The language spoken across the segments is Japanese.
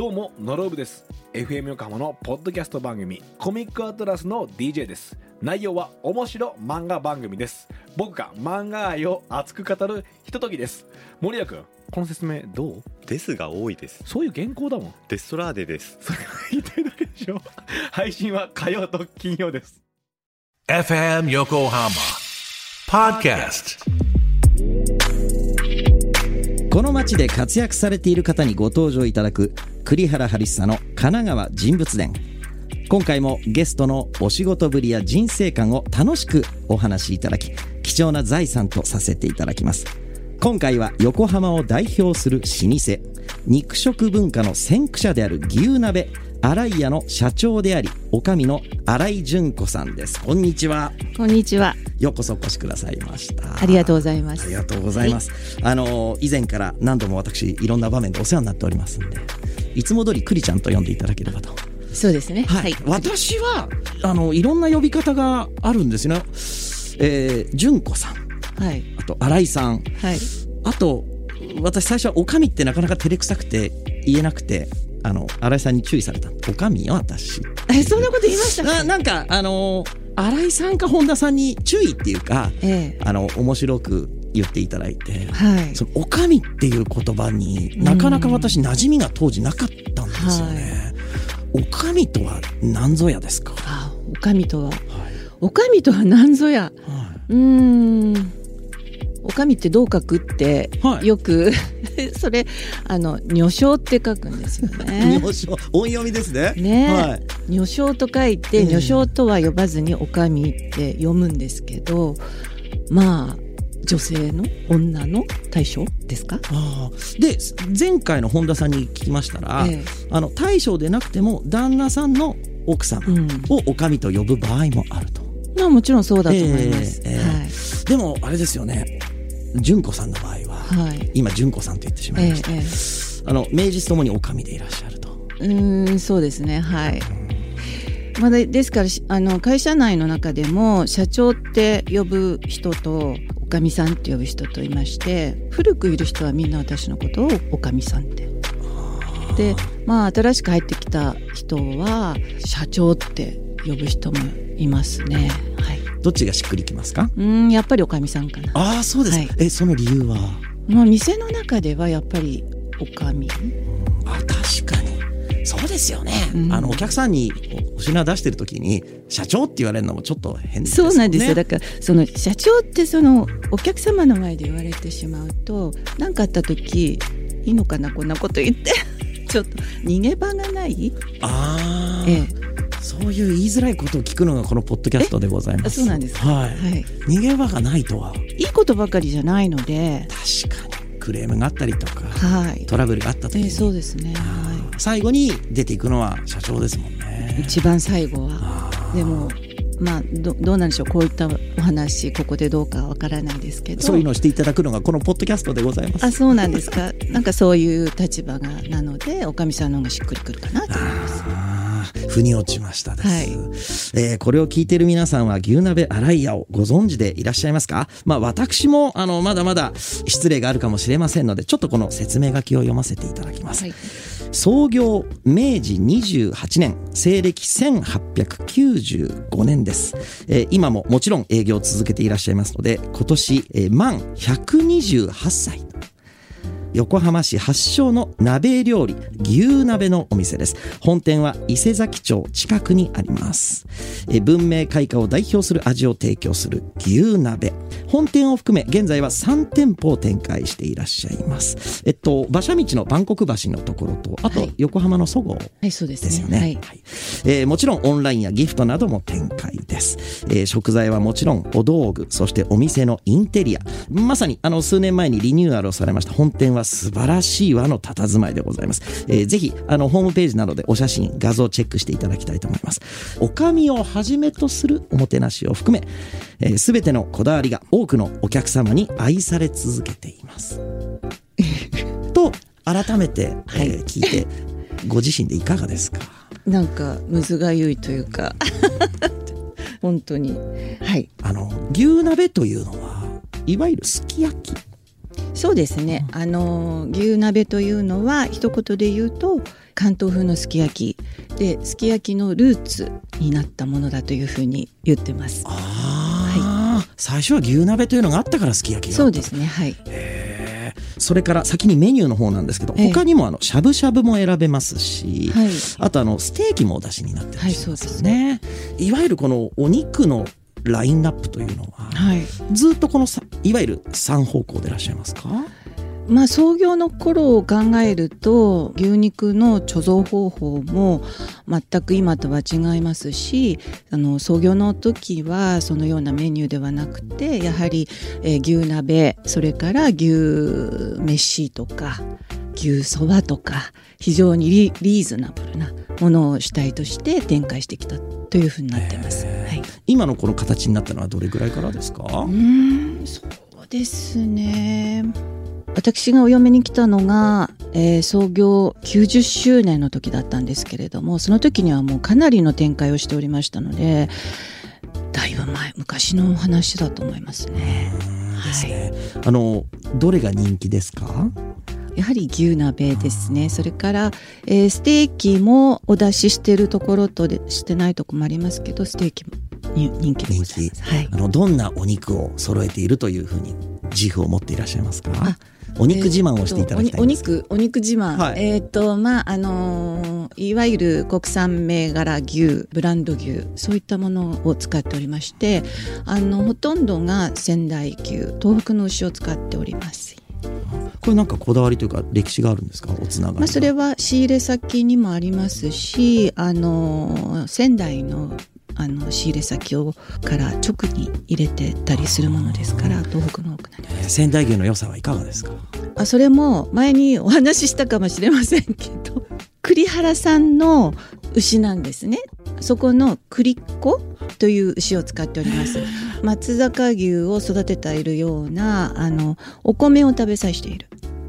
どうもノロブです。FM 横浜のポッドキャスト番組コミックアトラスの DJ です。内容は面白漫画番組です。僕が漫画愛を熱く語るひとときです。森谷君この説明どう？ですが多いです。そういう原稿だもん。デストラーデです。それが言いたいだけでしょ。配信は火曜と金曜です。FM Yokohama Podcast. この街で活躍されている方にご登場いただく栗原ハリッサの神奈川人物伝。今回もゲストのお仕事ぶりや人生観を楽しくお話しいただき貴重な財産とさせていただきます。今回は横浜を代表する老舗肉食文化の先駆者である牛鍋。新井屋の社長であり女将の新井純子さんですこんにちはこんにちは。ようこそお越しくださいましたありがとうございます。ありがとうございます。あの以前から何度も私いろんな場面でお世話になっておりますんで、いつも通りクリちゃんと呼んでいただければと。そうですね。はい。私はあのいろんな呼び方があるんですね。えー、純子さん、はい。あと新井さん、はい。あと私最初はおかみってなかなか照れくさくて言えなくて。あの新井さんに注意されたおかみよ私え、そんなこと言いましたかななんかあの新井さんか本田さんに注意っていうかええ。あの面白く言っていただいてはい。そのおかみっていう言葉になかなか私馴染みが当時なかったんですよね。おかみとは何ぞやですか？あ、おかみとは。はい。おかみとは何ぞや？はうーん。おかみってどう書くって、はいよく それあの女性って書くんですよい。ね。名称音読みですね。ねはい。女性と書いて、ええ女性とは呼ばずにおかみって読むんですけど、まあ女性の女の対象ですか？ああで前回の本田さんに聞きましたら、えあの大将でなくても旦那さんの奥様えうん。をおかみと呼ぶ場合もあると。まあもちろんそうだと思います。えええでもあれですよね。純子さんの場合は、はい。はい。今純子さんと言ってしまいました。ええええあの名実ともにおかみでいらっしゃると。うーんそうですねはい。まだですからしあの会社内の中でも社長って呼ぶ人とおかみさんって呼ぶ人といまして古くいる人はみんな私のことをおかみさんって。でまあ新しく入ってきた人は社長って呼ぶ人もいますね。はい。どっちがしっくりきますか？うーんやっぱりおかみさんかな。ああそうです、はい。えその理由は？まあ店の中ではやっぱりおかみ。あ確かに。そうですよね、うん。あのお客さんにおお品出してる時に社長って言われるのもちょっと変ですよね。そうなんですよ。だからその社長ってそのお客様の前で言われてしまうと何かあった時いいのかなこんなこと言って。ちょっと逃げ場がない、ああ、えそういう言いづらいことを聞くのがこのポッドキャストでございます。あそうなんですか？はい、えはい、逃げ場がないとは。いいことばかりじゃないので、確かに。クレームがあったりとかはい。トラブルがあった時に、ええそうですね、あはー最後に出ていくのは社長ですもんい、ね。一番最後は。でもまあどどうなんでしょう？こういったお話ここでどうかわからないですけど。そういうのをしていただくのがこのポッドキャストでございます。あそうなんですか？なんかそういう立場がなのでおかみさんの方がしっくりくるかなと思います腑に落ちましたです、はい。えーこれを聞いている皆さんは牛鍋洗い屋をご存知でいらっしゃいますか？まあ私もあのまだまだ失礼があるかもしれませんのでちょっとこの説明書きを読ませていただきます、はい。創業明治28年西暦1895年です、えー今ももちろん営業を続けていらっしゃいますので今年、えー満128歳横浜市発祥の鍋料理牛鍋のお店です。本店は伊勢崎町近くにあります。え文明開化を代表する味を提供する牛鍋本店を含め現在は3店舗を展開していらっしゃいます。えっと馬車道の万国橋のところとあと横浜のそごう。ですねですね、はいはい。えーもちろんオンラインやギフトなども展開です、えー食材はもちろんお道具そしてお店のインテリア。まさにあの数年前にリニューアルをされました本店は素晴らしい和の佇まいでございます、えーぜひあのホームページなどでお写真画像チェックしていただきたいと思います。おかみをはじめとするおもてなしを含め、えー、全てのこだわりが多くのお客様に愛され続けています。と改めて、えー聞いてご自身でいかがですか？なんかむずがゆいというか。本当に。はい。あの牛鍋というのはいわゆるすき焼きそうですね。あの牛鍋というのは一言で言うと関東風のすき焼き。ですき焼きのルーツになったものだというふうに言ってます。ああ、最初は牛鍋というのがあったからすき焼きがそうですね。はい。それから先にメニューの方なんですけど、ええ他にもあのしゃぶしゃぶも選べますし、はい。あとあのステーキもお出しになってらっしゃいますはいそうですね。いわゆるこのお肉のラインナップというのは、はい。ずっとこのさいわゆる三方向でいらっしゃいますか？まあ創業の頃を考えると牛肉の貯蔵方法も全く今とは違いますしあの創業の時はそのようなメニューではなくてやはり、えー牛鍋それから牛飯とか牛そばとか非常にリリーズナブルなものを主体として展開してきたというふうになっています。はい。今のこの形になったのはどれぐらいからですか、うーんそうですね。私がお嫁に来たのが、えー創業90周年の時だったんですけれどもその時にはもうかなりの展開をしておりましたのでだいぶ前昔のお話だと思いますね。ですね。あのどれが人気ですか？やはり牛鍋ですね。それから、えーステーキもお出ししてるところとでしてないとこもありますけどステーキ人気です。はい。あのどんなお肉を揃えているというふうに自負を持っていらっしゃいますか？あお肉自慢をしていただきたいお肉お肉自慢、はい。えっ、とまああのーいわゆる国産銘柄牛ブランド牛そういったものを使っておりましてあのほとんどが仙台牛東北の牛を使っております。これなんかこだわりというか歴史があるんですか？おつながりがまあ、それは仕入れ先にもありますしあの仙台のあの仕入れ先をから直に入れてたりするものですから東北の多くなりますえー仙台牛の良さはいかがですか？あそれも前にお話ししたかもしれませんけど 栗原さんの牛なんですね。そこの栗っ子という牛を使っております。松坂牛を育てているようなあのお米を食べさえしている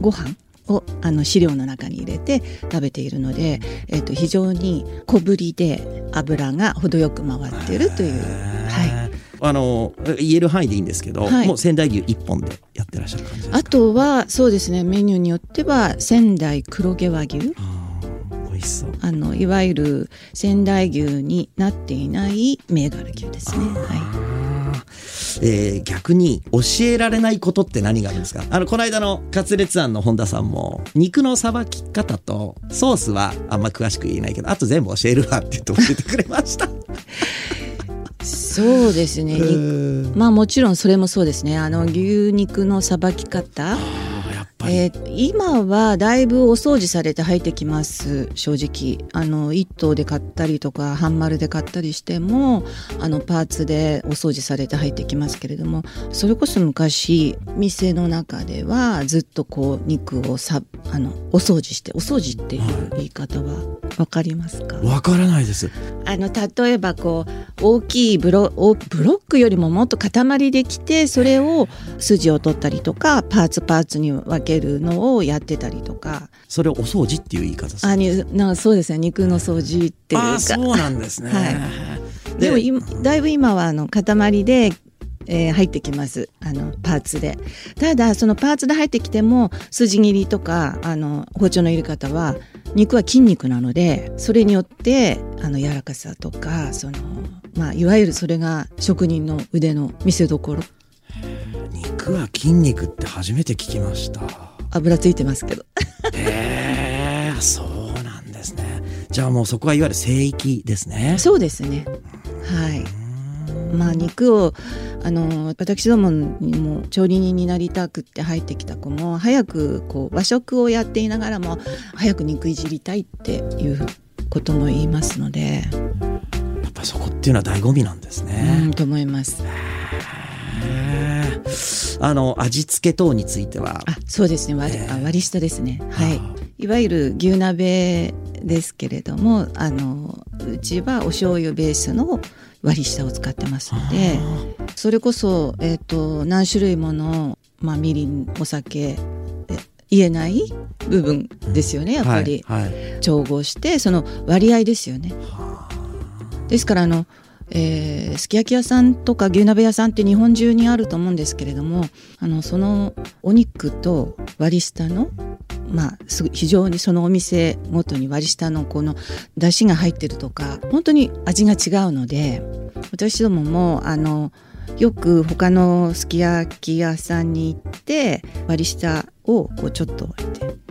ご飯をあの飼料の中に入れて食べているので、えっと非常に小ぶりで油が程よく回っているという、はい、あの言える範囲でいいんですけど、はい。もう仙台牛一本でやってらっしゃる感じあとはそうですねメニューによっては仙台黒毛和牛。美味しそう。あのいわゆる仙台牛になっていない銘柄牛ですね。はあーえー逆に教えられないことって何があるんですか？あのこの間のカツレツ庵の本田さんも肉のさばき方とソースはあんま詳しく言えないけどあと全部教えるわって言って教えてくれました。い、そうですね。にまあもちろんそれもそうですね。あの牛肉のさばき方。えー今はだいぶお掃除されて入ってきます正直。あの一頭で買ったりとか半丸で買ったりしてもあのパーツでお掃除されて入ってきますけれどもそれこそ昔店の中ではずっとこう肉をさあのお掃除してお掃除っていう言い方は分かりますか？わからないです。あの例えばこう大きいブロおブロックよりももっと塊できてそれを筋を取ったりとかパーツパーツに分けるのをやってたりとか。それをお掃除っていう言い方ですあになんかそうですね。肉の掃除っていうか。そうなんですね。はい。でも今だいぶ今はあの塊で、えー入ってきます。あのパーツで。ただそのパーツで入ってきても筋切りとかあの包丁の入れ方は肉は筋肉なのでそれによってあの柔らかさとかその、まあ、いわゆるそれが職人の腕の見せ所肉は筋肉って初めて聞きました。油ついてますけど へえ、そうなんですね。じゃあもうそこはいわゆる聖域ですね。そうですねはいまあ肉をあの私どもにも調理人になりたくって入ってきた子も早くこう和食をやっていながらも早く肉いじりたいっていうことも言いますので、やっぱそこっていうのは醍醐味なんですうね。んと思います。あの味付け等については。あそうですね。割,、あ割り下ですね。はい。いわゆる牛鍋ですけれどもあのうちはお醤油ベースの割り下を使ってますのでそれこそ、えっと何種類もの、まあ、みりんお酒え言えない部分ですよねやっぱり、はいはい。調合してその割合ですよね。ですからあの、えーすき焼き屋さんとか牛鍋屋さんって日本中にあると思うんですけれどもあのそのお肉と割り下のまあ非常にそのお店ごとに割り下のこの出汁が入ってるとか本当に味が違うので私どももあのよく他のすき焼き屋さんに行って割り下をこうちょっと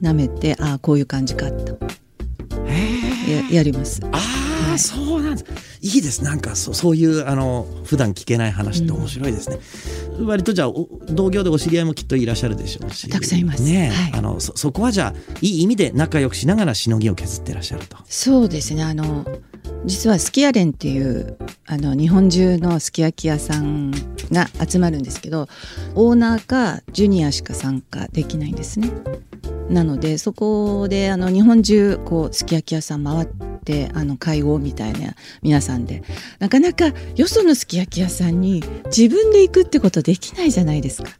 舐めてああこういう感じかと。ややります。あそうなんです。いいです。なんかそうそういうあの普段聞けない話って面白いですね。割とじゃあお同業でお知り合いもきっといらっしゃるでしょうし。たくさんいますねえ、はいあのそそこはじゃあいい意味で仲良くしながらしのぎを削ってらっしゃると。そうですねあの実はすき家連っていうあの日本中のすき焼き屋さんが集まるんですけどオーナーかジュニアしか参加できないんですね。なのでそこであの日本中こうすき焼き屋さん回ってあの会合みたいな皆さんでなかなかよそのすき焼き屋さんに自分で行くってことできないじゃないですか。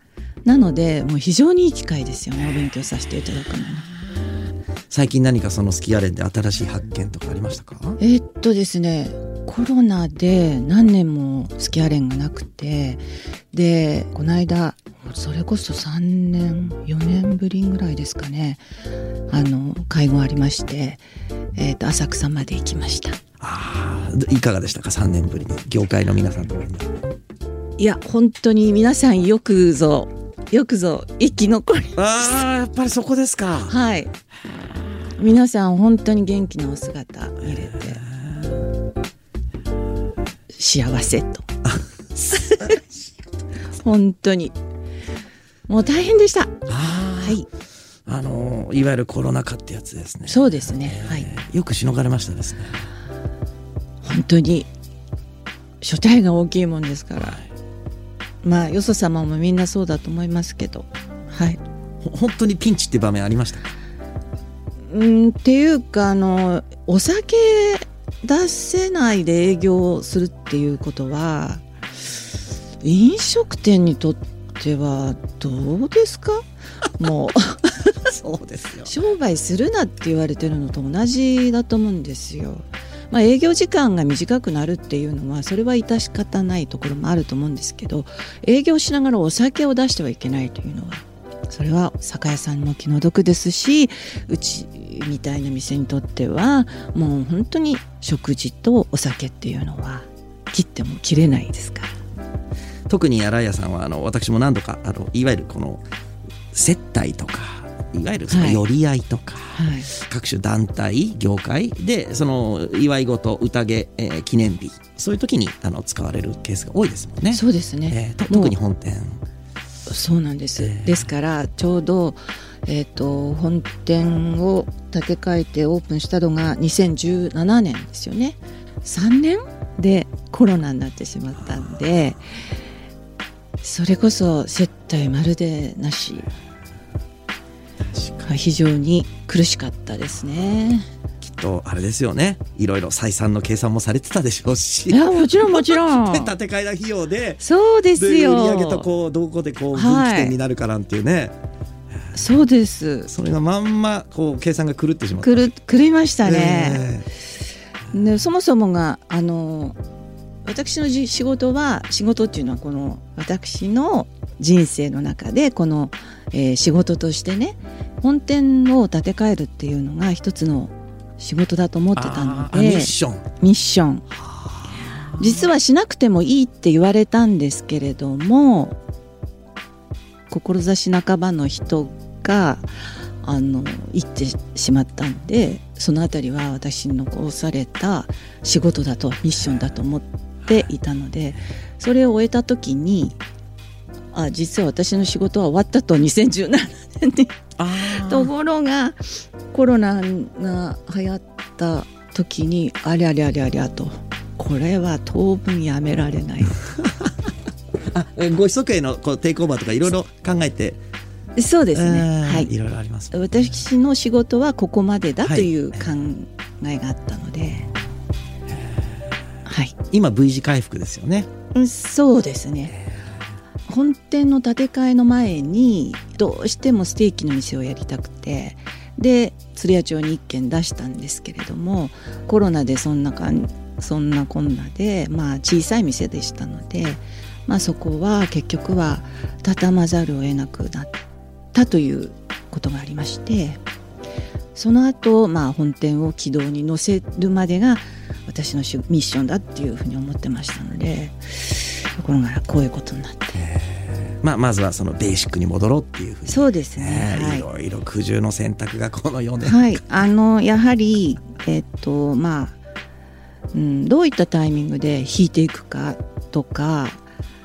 なのでもう非常にいい機会ですよねお勉強させていただくのに。最近何かそのスキヤレンで新しい発見とかありましたか？えーっとですねコロナで何年もスキャレンがなくてでこの間それこそ3年4年ぶりぐらいですかね。あの会合ありまして、えーっと浅草まで行きました。ああいかがでしたか？3年ぶりに。業界の皆さんと。かに。いや本当に皆さんよくぞよくぞ生き残り。ああやっぱりそこですか。はい。皆さん本当に元気なお姿見れて幸せと。本当にもう大変でした。はい。あのいわゆるコロナ禍ってやつですね。そうですね。はい。えーよくしのがれましたですね。本当に所帯が大きいもんですから。まあよそ様もみんなそうだと思いますけど。はい。ほ本当にピンチって場面ありましたか？うんっていうかあのお酒出せないで営業するっていうことは飲食店にとってはどうですか？もう そうですよ。商売するなって言われてるのと同じだと思うんですよ。まあ、営業時間が短くなるっていうのはそれは致し方ないところもあると思うんですけど営業しながらお酒を出してはいけないというのはそれは酒屋さんも気の毒ですしうちみたいな店にとってはもう本当に食事とお酒っていうのは切っても切れないですから。特に新井屋さんはあの私も何度かあのいわゆるこの接待とかいわゆるそのはい。寄り合いとか、はい。各種団体業界でその祝い事宴、えー記念日そういう時にあの使われるケースが多いですもんね。そうですね、えー特に本店。そうなんです、ええですからちょうど、えー、と本店を建て替えてオープンしたのが2017年ですよね。3年でコロナになってしまったんでそれこそ接待まるでなし。非常に苦しかったですね。きっとあれですよね。いろいろ採算の計算もされてたでしょうし。いやもちろんもちろん。で建 て替えの費用でそうですで売りよ上げとこうどこでこう分はい岐点になるかなんていうね、そうです。それがまんまこう計算が狂ってしまった。狂狂いましたね、え。でそもそもがあの私のじ仕事は仕事っていうのはこの私の人生の中でこの、えー仕事としてね本店を建て替えるっていうのが一つの仕事だと思ってたのあーミでッション。ミッション。実はしなくてもいいって言われたんですけれども志半ばの人があの言ってしまったんでそのあたりは私に残された仕事だとミッションだと思っていたのでそれを終えた時にあ実は私の仕事は終わったと2017年にところがコロナが流行った時にありゃりゃりゃりゃとこれは当分やめられない。あえご子息へのこうテイクオーバーとかいろいろ考えて？そうですね、えーはい。いろいろあります。私の仕事はここまでだという考えがあったので、はい、今 V 字回復ですよね。うんそうですね本店の建て替えの前にどうしてもステーキの店をやりたくてで鶴屋町に一軒出したんですけれどもコロナでそんなかんそんなこんなで、まあ、小さい店でしたので、まあ、そこは結局は畳まざるを得なくなったということがありましてその後、まあ本店を軌道に乗せるまでが私のしミッションだっていうふうに思ってましたのでところがこういうことになって。まあ、まずはそのベーシックに戻ろうっていうふうに。そうですね。ねはい。いろいろ苦渋の選択がこの4年、はい、あのやはりえっとまあ、うん、どういったタイミングで弾いていくかとか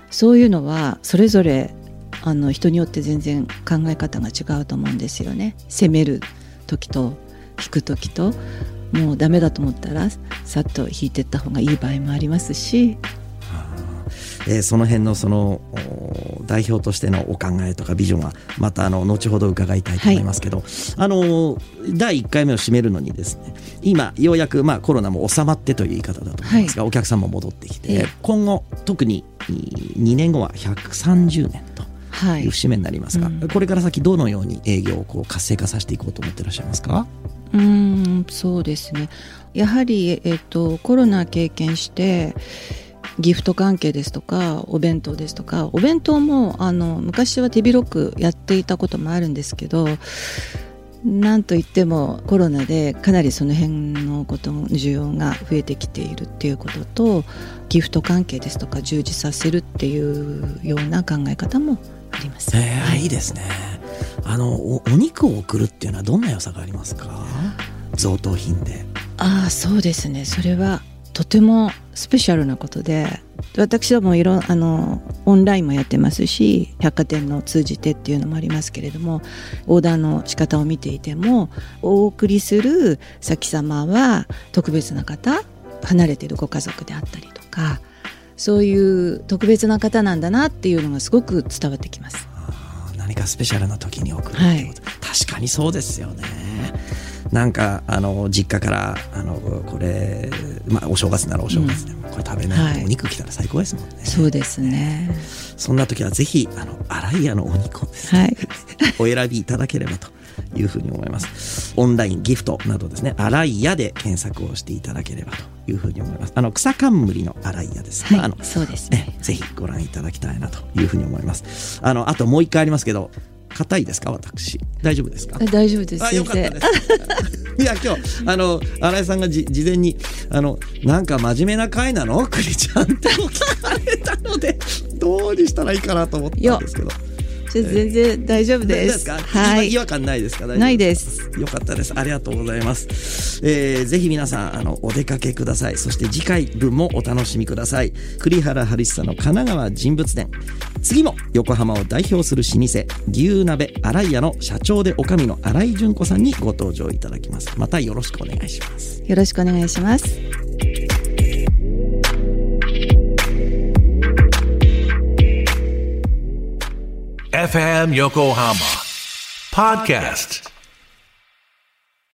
そういうのはそれぞれあの人によって全然考え方が違うと思うんですよね。攻める時と弾く時ともうダメだと思ったらさっと弾いてった方がいい場合もありますし。えーその辺のそのお代表としてのお考えとかビジョンはまたあの後ほど伺いたいと思いますけど、あの第1回目を締めるのにですね今ようやくまあコロナも収まってという言い方だと思いますが、お客さんも戻ってきて、ええ。今後特に2年後は130年とはい。いう節目になりますが、うん。これから先どのように営業をこう活性化させていこうと思ってらっしゃいますか？うんそうですねやはり、えっと、コロナ経験してギフト関係ですとかお弁当ですとかお弁当もあの昔は手広くやっていたこともあるんですけどなんといってもコロナでかなりその辺のことの需要が増えてきているっていうこととギフト関係ですとか充実させるっていうような考え方もあります。えーはいいいですねあのおお肉を送るっていうのはどんな良さがありますか？贈答品で。ああそうですね。それはとてもスペシャルなことで私はもういろんあのオンラインもやってますし百貨店の通じてっていうのもありますけれどもオーダーの仕方を見ていてもお送りする先様は特別な方離れているご家族であったりとかそういう特別な方なんだなっていうのがすごく伝わってきます。何かスペシャルな時に送るっていうこと、確かにそうですよね。なんかあの実家からあのこれ、まあ、お正月ならお正月でも、これ食べないと、はい。お肉来たら最高ですもんね。そうですね。そんな時はぜひあの洗い屋のお肉をですね、はい。お選びいただければというふうに思います。オンラインギフトなどですね、洗い屋で検索をしていただければというふうに思います。あの草冠の洗い屋です。はいまああのそうですえね。ぜひご覧いただきたいなというふうに思います。あのあともう一回ありますけど、硬いですか？私大丈夫ですか？あ大丈夫ですあ、よかったで。す。いや、今日、あの、新井さんがじ事前に、あの、なんか真面目な回なの？クリちゃんって聞かれたので、どうにしたらいいかなと思ったんですけど。全然大丈夫です。か？はい違。和感ないですか？ないです。よかったです。ありがとうございます。えーぜひ皆さん、あの、お出かけください。そして次回分もお楽しみください。栗原春久の神奈川人物伝。次も横浜を代表する老舗、牛鍋新井屋の社長でおかみの新井純子さんにご登場いただきます。またよろしくお願いします。よろしくお願いします。FM Yokohama Podcast.